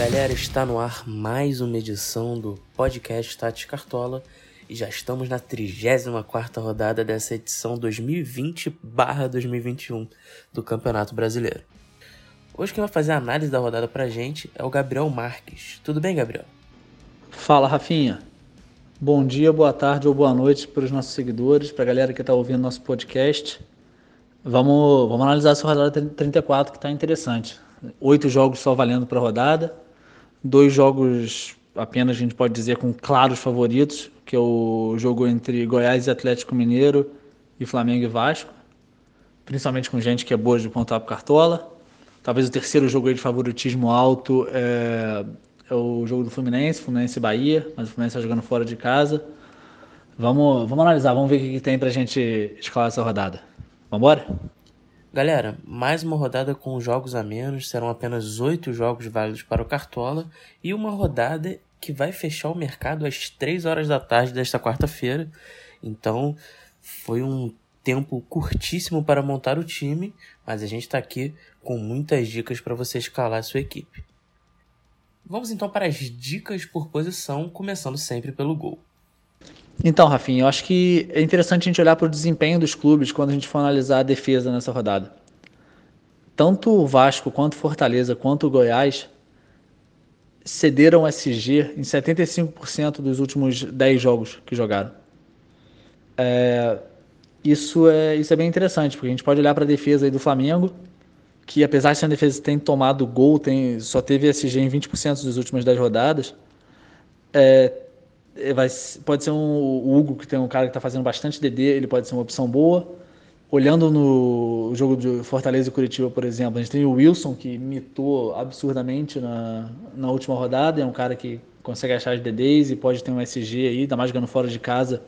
galera, está no ar mais uma edição do podcast Tati Cartola e já estamos na 34ª rodada dessa edição 2020/2021 do Campeonato Brasileiro. Hoje quem vai fazer a análise da rodada pra gente é o Gabriel Marques. Tudo bem, Gabriel? Fala, Rafinha. Bom dia, boa tarde ou boa noite para os nossos seguidores, para a galera que está ouvindo nosso podcast. Vamos, vamos analisar essa rodada 34 que está interessante. Oito jogos só valendo para a rodada, dois jogos apenas a gente pode dizer com claros favoritos, que é o jogo entre Goiás e Atlético Mineiro e Flamengo e Vasco, principalmente com gente que é boa de pontuar para Cartola. Talvez o terceiro jogo de favoritismo alto é é o jogo do Fluminense, Fluminense e Bahia, mas o Fluminense está jogando fora de casa. Vamos, vamos analisar, vamos ver o que, que tem para a gente escalar essa rodada. Vamos embora? Galera, mais uma rodada com jogos a menos, serão apenas oito jogos válidos para o Cartola e uma rodada que vai fechar o mercado às três horas da tarde desta quarta-feira. Então, foi um tempo curtíssimo para montar o time, mas a gente está aqui com muitas dicas para você escalar a sua equipe. Vamos então para as dicas por posição, começando sempre pelo gol. Então, Rafinha, eu acho que é interessante a gente olhar para o desempenho dos clubes quando a gente for analisar a defesa nessa rodada. Tanto o Vasco, quanto Fortaleza, quanto o Goiás cederam SG em 75% dos últimos 10 jogos que jogaram. É, isso, é, isso é bem interessante, porque a gente pode olhar para a defesa do Flamengo, que apesar de ser uma defesa que tem tomado gol, tem, só teve SG em 20% das últimas 10 rodadas, é, vai, pode ser um, o Hugo, que tem um cara que está fazendo bastante DD, ele pode ser uma opção boa. Olhando no jogo de Fortaleza e Curitiba, por exemplo, a gente tem o Wilson, que mitou absurdamente na, na última rodada, é um cara que consegue achar as DDs e pode ter um SG aí, ainda mais jogando fora de casa,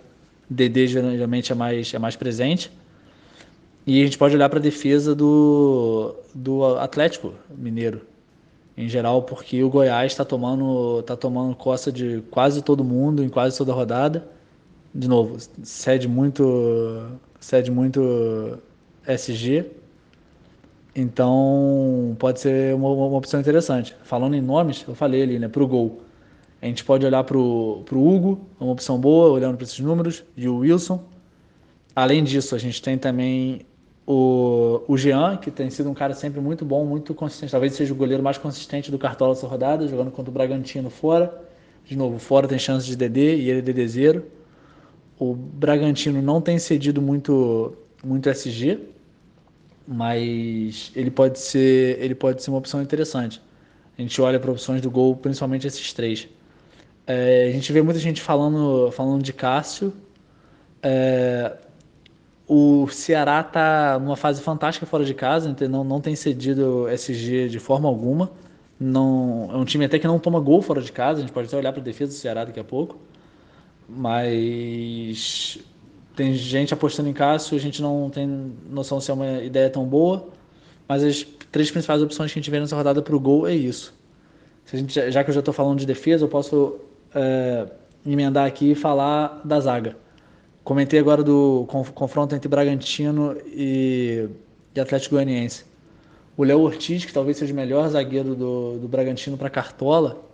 DD geralmente é mais, é mais presente. E a gente pode olhar para a defesa do, do Atlético Mineiro, em geral, porque o Goiás está tomando, tá tomando costa de quase todo mundo, em quase toda rodada. De novo, cede muito, cede muito SG. Então, pode ser uma, uma opção interessante. Falando em nomes, eu falei ali, né, para o gol. A gente pode olhar para o Hugo, uma opção boa, olhando para esses números, e o Wilson. Além disso, a gente tem também o, o Jean, que tem sido um cara sempre muito bom, muito consistente. Talvez seja o goleiro mais consistente do Cartola essa rodada, jogando contra o Bragantino fora. De novo, fora tem chance de DD e ele é DD0. O Bragantino não tem cedido muito, muito SG, mas ele pode ser, ele pode ser uma opção interessante. A gente olha para opções do gol, principalmente esses três. É, a gente vê muita gente falando, falando de Cássio. É, o Ceará está numa fase fantástica fora de casa, não, não tem cedido SG de forma alguma. Não, é um time até que não toma gol fora de casa, a gente pode até olhar para a defesa do Ceará daqui a pouco. Mas tem gente apostando em Cássio, a gente não tem noção se é uma ideia tão boa. Mas as três principais opções que a gente vê nessa rodada para o gol é isso. Gente, já que eu já estou falando de defesa, eu posso é, emendar aqui e falar da zaga. Comentei agora do confronto entre Bragantino e, e Atlético Goianiense. O Léo Ortiz, que talvez seja o melhor zagueiro do, do Bragantino para Cartola,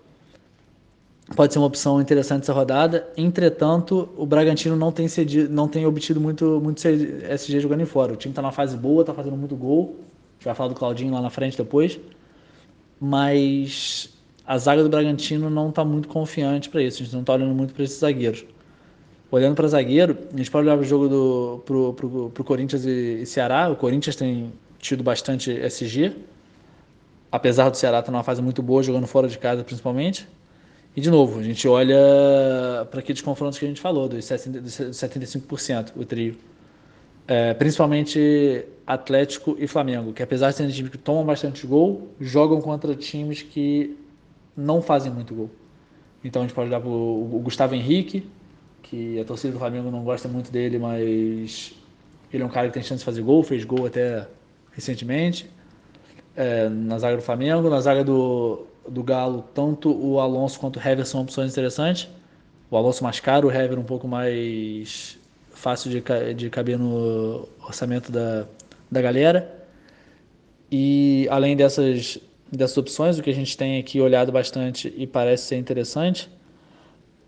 pode ser uma opção interessante essa rodada. Entretanto, o Bragantino não tem, cedido, não tem obtido muito, muito SG jogando em fora. O time está na fase boa, está fazendo muito gol. A gente vai falar do Claudinho lá na frente depois. Mas a zaga do Bragantino não está muito confiante para isso. A gente não está olhando muito para esses zagueiros. Olhando para zagueiro, a gente pode olhar para o jogo do pro, pro, pro Corinthians e, e, Ceará. O Corinthians tem tido bastante SG, apesar do Ceará estar numa fase muito boa, jogando fora de casa principalmente. E de novo, a gente olha para aqueles confrontos que a gente falou, dos 75%, o trio. É, principalmente Atlético e Flamengo, que apesar de serem times que tomam bastante gol, jogam contra times que não fazem muito gol. Então a gente pode olhar para o Gustavo Henrique, que a torcida do Flamengo não gosta muito dele, mas ele é um cara que tem chance de fazer gol, fez gol até recentemente. É, na zaga do Flamengo, na zaga do, do Galo, tanto o Alonso quanto o Hever são opções interessantes. O Alonso mais caro, o Hever um pouco mais fácil de, de caber no orçamento da, da galera. E além dessas dessas opções, o que a gente tem aqui olhado bastante e parece ser interessante.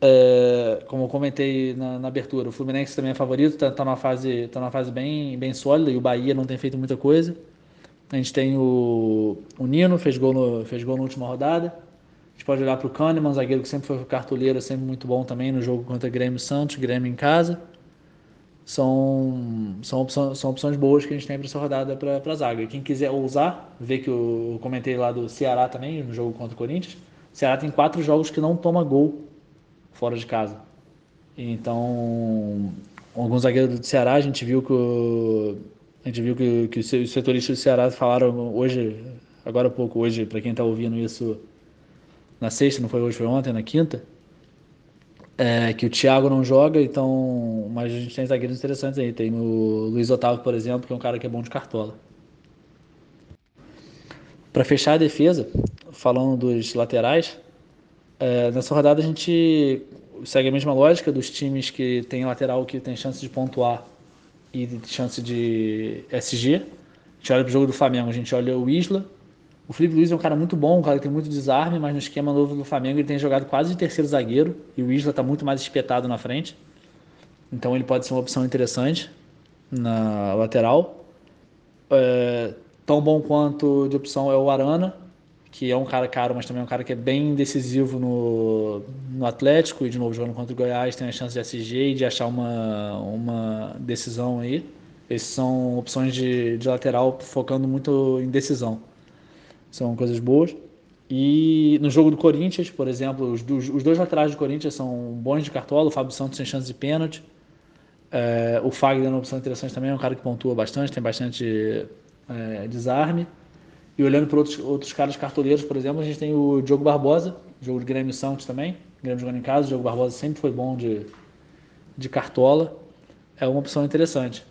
É, como eu comentei na, na, abertura, o Fluminense também é favorito, está tá numa fase, tá numa fase bem, bem sólida e o Bahia não tem feito muita coisa. A gente tem o, o Nino, fez gol, no, fez gol na última rodada. A gente pode olhar para o Kahneman, zagueiro que sempre foi cartoleiro, sempre muito bom também no jogo contra Grêmio Santos, Grêmio em casa são, são, opções, são opções boas que a gente tem para essa rodada para a zaga. Quem quiser ousar, ver que eu comentei lá do Ceará também, no jogo contra o Corinthians. O Ceará tem quatro jogos que não toma gol fora de casa. Então, alguns zagueiros do Ceará, a gente viu que, o, a gente viu que, que os setoristas do Ceará falaram hoje, agora há pouco, hoje, para quem está ouvindo isso na sexta, não foi hoje, foi ontem, na quinta, é, que o Thiago não joga, então. Mas a gente tem zagueiros interessantes aí. Tem o Luiz Otávio, por exemplo, que é um cara que é bom de cartola. Para fechar a defesa, falando dos laterais, é, nessa rodada a gente segue a mesma lógica dos times que tem lateral que tem chance de pontuar e chance de SG. A gente olha para o jogo do Flamengo, a gente olha o Isla, o Felipe Luiz é um cara muito bom, um cara que tem muito desarme, mas no esquema novo do Flamengo ele tem jogado quase de terceiro zagueiro e o Isla está muito mais espetado na frente. Então ele pode ser uma opção interessante na lateral. É, tão bom quanto de opção é o Arana, que é um cara caro, mas também é um cara que é bem decisivo no, no Atlético e de novo jogando contra o Goiás tem a chance de SG e de achar uma, uma decisão aí. Essas são opções de, de lateral focando muito em decisão são coisas boas. E no jogo do Corinthians, por exemplo, os, os dois laterais do Corinthians são bons de cartola, o Fábio Santos tem chance de pênalti. É, o Fagner é uma opção interessante também, é um cara que pontua bastante, tem bastante é, desarme. E olhando para outros, outros caras cartoleiros, por exemplo, a gente tem o Diogo Barbosa, jogo de Grêmio Santos também, Grêmio jogando em casa, o Diogo Barbosa sempre foi bom de, de cartola, é uma opção interessante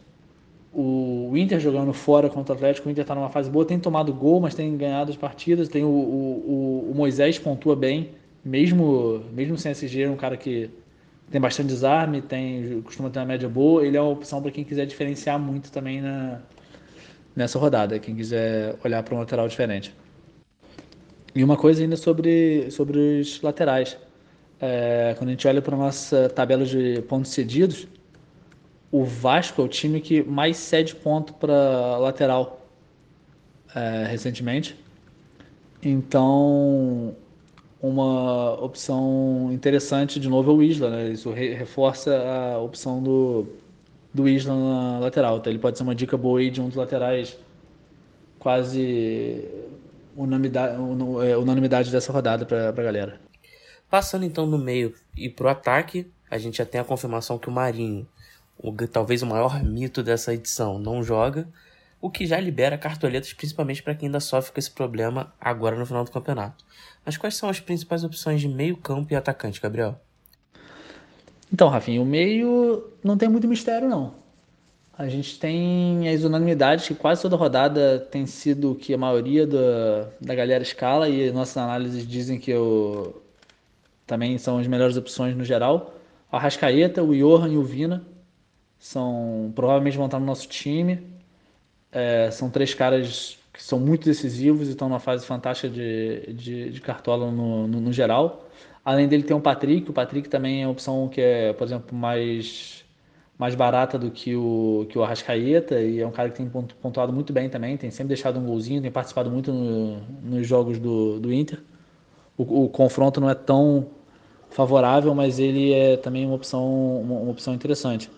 o Inter jogando fora contra o Atlético, o Inter está numa fase boa, tem tomado gol, mas tem ganhado as partidas. Tem o, o, o, Moisés pontua bem, mesmo, mesmo sem SG, é um cara que tem bastante desarme, tem, costuma ter uma média boa. Ele é uma opção para quem quiser diferenciar muito também na, nessa rodada, quem quiser olhar para um lateral diferente. E uma coisa ainda sobre, sobre os laterais. É, quando a gente olha para a nossa tabela de pontos cedidos, o Vasco é o time que mais cede ponto para lateral é, recentemente. Então, uma opção interessante de novo é o Isla, né? Isso re reforça a opção do, do Isla na lateral. Então, ele pode ser uma dica boa aí de um dos laterais quase unanimidade, é, unanimidade dessa rodada para a galera. Passando então no meio e pro ataque, a gente já tem a confirmação que o Marinho o, talvez o maior mito dessa edição, não joga, o que já libera cartoletas principalmente para quem ainda sofre com esse problema agora no final do campeonato. Mas quais são as principais opções de meio campo e atacante, Gabriel? Então, Rafinha, o meio não tem muito mistério não. A gente tem as unanimidades que quase toda rodada tem sido que a maioria da, da galera escala e nossas análises dizem que eu, também são as melhores opções no geral. O Arrascaeta, o Johan e o Vina são provavelmente vão estar no nosso time. É, são três caras que são muito decisivos e estão numa fase fantástica de, de, de cartola no, no, no, geral. Além dele tem o Patrick, o Patrick também é uma opção que é, por exemplo, mais, mais barata do que o, que o Arrascaeta e é um cara que tem pontuado muito bem também, tem sempre deixado um golzinho, tem participado muito no, nos jogos do, do Inter. O, o, confronto não é tão favorável, mas ele é também uma opção, uma, uma opção interessante.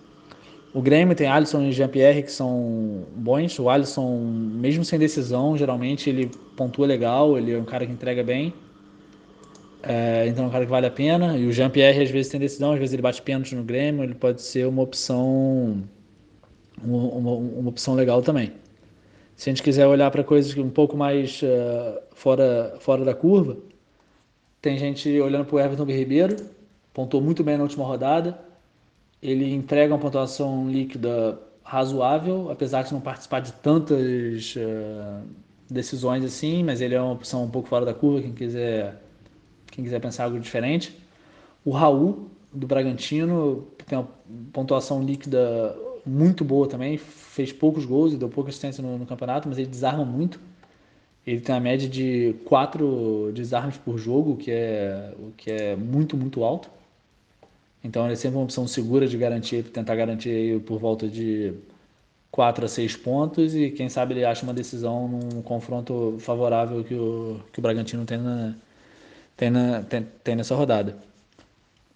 O Grêmio tem Alisson e Jean-Pierre que são bons. O Alisson, mesmo sem decisão, geralmente ele pontua legal, ele é um cara que entrega bem. É, então é um cara que vale a pena. E o Jean-Pierre às vezes tem decisão, às vezes ele bate pênalti no Grêmio, ele pode ser uma opção uma, uma, uma opção legal também. Se a gente quiser olhar para coisas um pouco mais uh, fora, fora da curva, tem gente olhando para o Everton Ribeiro, pontuou muito bem na última rodada. Ele entrega uma pontuação líquida razoável, apesar de não participar de tantas uh, decisões assim, mas ele é uma opção um pouco fora da curva, quem quiser, quem quiser pensar algo diferente. O Raul, do Bragantino, tem uma pontuação líquida muito boa também, fez poucos gols e deu pouca assistência no, no campeonato, mas ele desarma muito. Ele tem uma média de 4 desarmes por jogo, que é, o que é muito, muito alto. Então ele é sempre uma opção segura de garantir, tentar garantir por volta de 4 a 6 pontos e quem sabe ele acha uma decisão num confronto favorável que o, que o Bragantino tem, na, tem, na, tem, tem nessa rodada.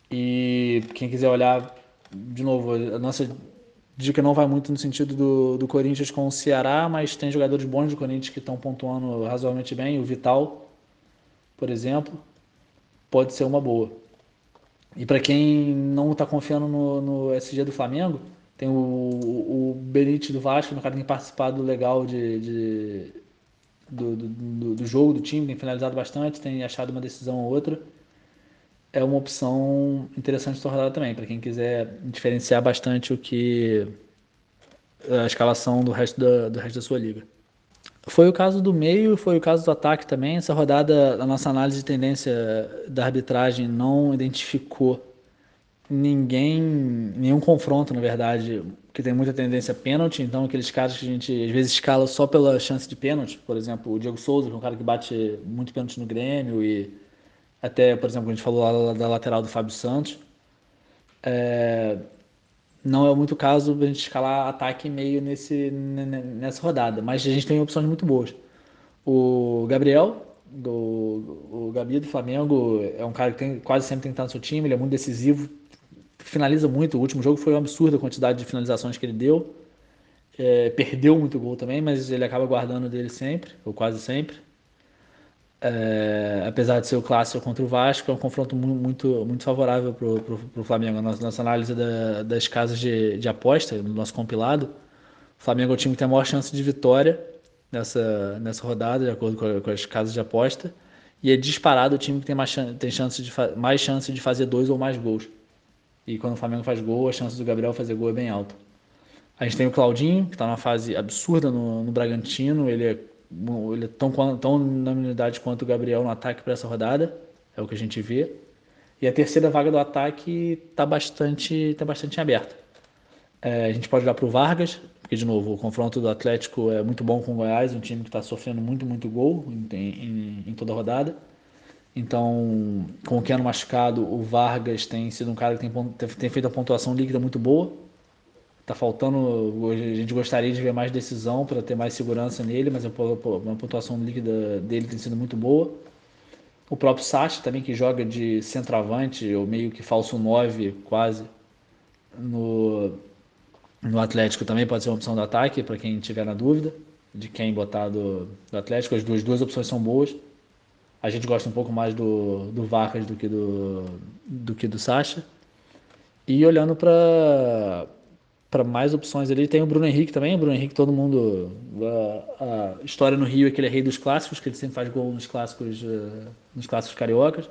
E quem quiser olhar, de novo, a nossa dica não vai muito no sentido do, do Corinthians com o Ceará, mas tem jogadores bons do Corinthians que estão pontuando razoavelmente bem. O Vital, por exemplo, pode ser uma boa. E para quem não está confiando no, no SG do Flamengo, tem o, o Benítez do Vasco, no cara tem participado legal de, de do, do, do, jogo do time, tem finalizado bastante, tem achado uma decisão ou outra. É uma opção interessante de rodada também, para quem quiser diferenciar bastante o que a escalação do resto da, do resto da sua liga. Foi o caso do meio, foi o caso do ataque também. Essa rodada, a nossa análise de tendência da arbitragem não identificou ninguém, nenhum confronto, na verdade, que tem muita tendência a pênalti, então aqueles caras que a gente às vezes escala só pela chance de pênalti, por exemplo, o Diego Souza, que é um cara que bate muito pênalti no Grêmio, e até, por exemplo, a gente falou lá da lateral do Fábio Santos, é, não é muito o caso a gente escalar ataque meio nesse, nessa rodada, mas a gente tem opções muito boas. O Gabriel, do, o Gabi do Flamengo, é um cara que tem, quase sempre tem que estar no seu time, ele é muito decisivo, finaliza muito. O último jogo foi um absurdo a quantidade de finalizações que ele deu. É, perdeu muito gol também, mas ele acaba guardando dele sempre, ou quase sempre. É, apesar de ser o clássico contra o Vasco, é um confronto muito, muito favorável para o Flamengo. Nossa, nossa análise da, das casas de, de aposta, no nosso compilado, o Flamengo é o time que tem a maior chance de vitória nessa, nessa rodada, de acordo com, com as casas de aposta, e é disparado o time que tem mais, tem chance de, mais chance de fazer dois ou mais gols. E quando o Flamengo faz gol, a chance do Gabriel fazer gol é bem alta. A gente tem o Claudinho, que está numa fase absurda no, no Bragantino. Ele é, ele é tão, tão na unidade quanto o Gabriel no ataque para essa rodada. É o que a gente vê. E a terceira vaga do ataque está bastante, tá bastante aberta. É, a gente pode olhar para o Vargas, porque, de novo, o confronto do Atlético é muito bom com o Goiás, um time que está sofrendo muito, muito gol em, em, em toda a rodada. Então, com o Keno machucado, o Vargas tem sido um cara que tem, tem feito a pontuação líquida muito boa. Tá faltando, a gente gostaria de ver mais decisão para ter mais segurança nele, mas a pontuação líquida dele tem sido muito boa. O próprio Sacha também, que joga de centroavante, ou meio que falso 9, quase, no, no Atlético, também pode ser uma opção do ataque, para quem tiver na dúvida de quem botar do, do Atlético. As duas, duas opções são boas. A gente gosta um pouco mais do, do Vargas do que do, do que do Sacha. E olhando para para mais opções ali, tem o Bruno Henrique também. O Bruno Henrique, todo mundo. A, a, história no Rio é que ele é rei dos clássicos, que ele sempre faz gol nos clássicos, uh, nos clássicos cariocas.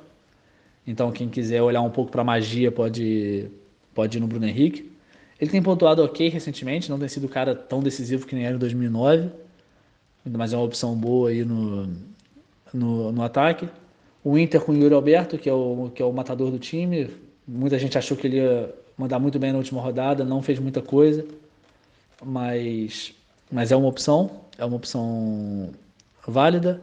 Então, quem quiser olhar um pouco para magia pode, pode ir no Bruno Henrique. Ele tem pontuado ok recentemente, não tem sido o cara tão decisivo que nem era em 2009, mas é uma opção boa aí no, no, no ataque. O Inter com o Yuri Alberto, que é o, que é o matador do time. Muita gente achou que ele ia mandar muito bem na última rodada, não fez muita coisa, mas, mas é uma opção, é uma opção válida.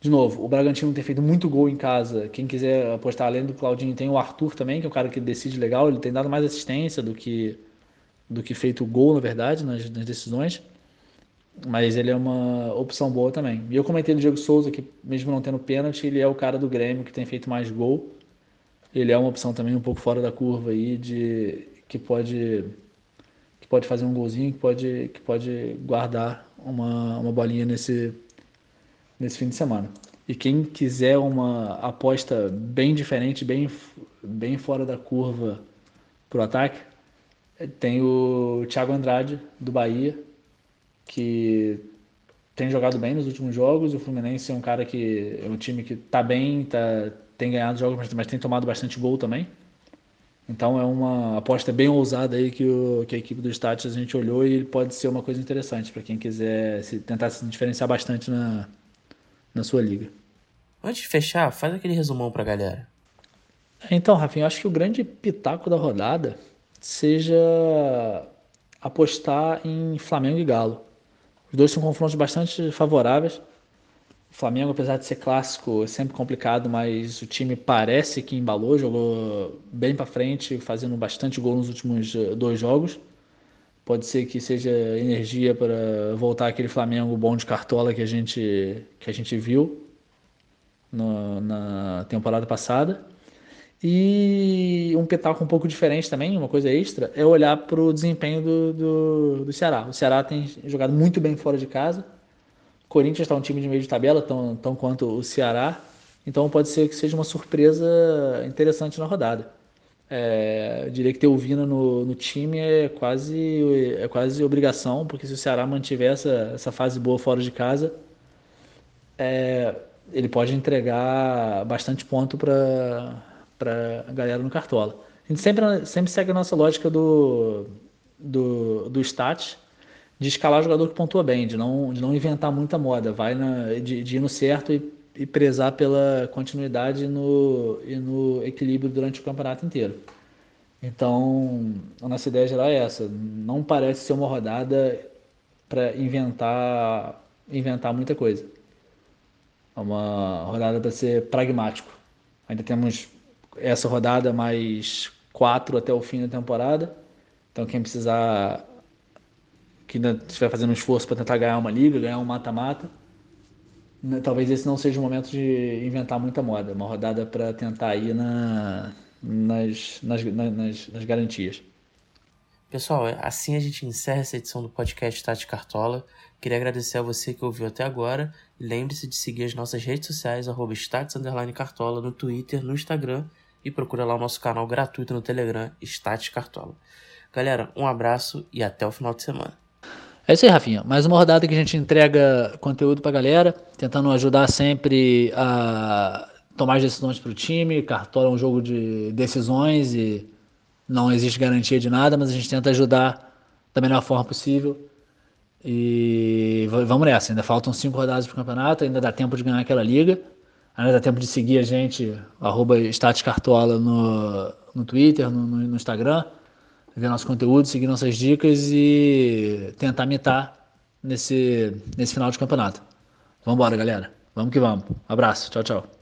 De novo, o Bragantino tem feito muito gol em casa. Quem quiser apostar além do Claudinho, tem o Arthur também, que é um cara que decide legal. Ele tem dado mais assistência do que, do que feito gol, na verdade, nas, nas decisões. Mas ele é uma opção boa também. E eu comentei do Diego Souza que, mesmo não tendo pênalti, ele é o cara do Grêmio que tem feito mais gol. Ele é uma opção também um pouco fora da curva aí, de, que, pode, que pode fazer um golzinho, que pode, que pode guardar uma, uma bolinha nesse, nesse fim de semana. E quem quiser uma aposta bem diferente, bem, bem fora da curva para o ataque, tem o Thiago Andrade, do Bahia, que tem jogado bem nos últimos jogos. O Fluminense é um cara que é um time que está bem, tá, tem ganhado jogos, mas, mas, tem tomado bastante gol também. Então é uma aposta bem ousada aí que, o, que a equipe do Stats a gente olhou e pode ser uma coisa interessante para quem quiser se, tentar se diferenciar bastante na, na sua liga. Antes de fechar, faz aquele resumão para a galera. Então, Rafinha, eu acho que o grande pitaco da rodada seja apostar em Flamengo e Galo. Os dois são confrontos bastante favoráveis. O Flamengo, apesar de ser clássico, é sempre complicado, mas o time parece que embalou, jogou bem para frente, fazendo bastante gol nos últimos eh, dois jogos. Pode ser que seja energia para voltar aquele Flamengo bom de cartola que a gente, que a gente viu no, na temporada passada. E um pitaco um pouco diferente também, uma coisa extra, é olhar para o desempenho do, do, do, Ceará. O Ceará tem jogado muito bem fora de casa. O Corinthians está um time de meio de tabela, tão, tão quanto o Ceará. Então pode ser que seja uma surpresa interessante na rodada. É, eu diria que ter o Vina no, no, time é quase, é quase obrigação, porque se o Ceará mantiver essa, essa fase boa fora de casa, é, ele pode entregar bastante ponto para a galera no Cartola. A gente sempre, sempre segue a nossa lógica do, do, do stat, de escalar o jogador que pontua bem, de não, de não inventar muita moda, vai na, de, de ir no certo e, e prezar pela continuidade no, e no equilíbrio durante o campeonato inteiro. Então, a nossa ideia geral é essa. Não parece ser uma rodada para inventar, inventar muita coisa. É uma rodada para ser pragmático. Ainda temos essa rodada mais quatro até o fim da temporada. Então quem precisar que estiver fazendo um esforço para tentar ganhar uma liga, ganhar um mata-mata, né, talvez esse não seja o momento de inventar muita moda. Uma rodada para tentar ir na, nas, nas, nas, nas garantias. Pessoal, assim a gente encerra essa edição do podcast Tati Cartola. Queria agradecer a você que ouviu até agora. Lembre-se de seguir as nossas redes sociais, arroba Cartola, no Twitter, no Instagram e procura lá o nosso canal gratuito no Telegram, Stats Cartola. Galera, um abraço e até o final de semana. É isso aí, Rafinha. Mais uma rodada que a gente entrega conteúdo pra galera, tentando ajudar sempre a tomar decisões pro time. Cartola é um jogo de decisões e não existe garantia de nada, mas a gente tenta ajudar da melhor forma possível. E vamos nessa, ainda faltam cinco rodadas para o campeonato, ainda dá tempo de ganhar aquela liga, ainda dá tempo de seguir a gente, arroba Cartola no, no Twitter, no, no Instagram, ver nosso conteúdo, seguir nossas dicas e tentar mitar nesse, nesse final de campeonato. Vamos embora, galera. Vamos que vamos. Abraço. Tchau, tchau.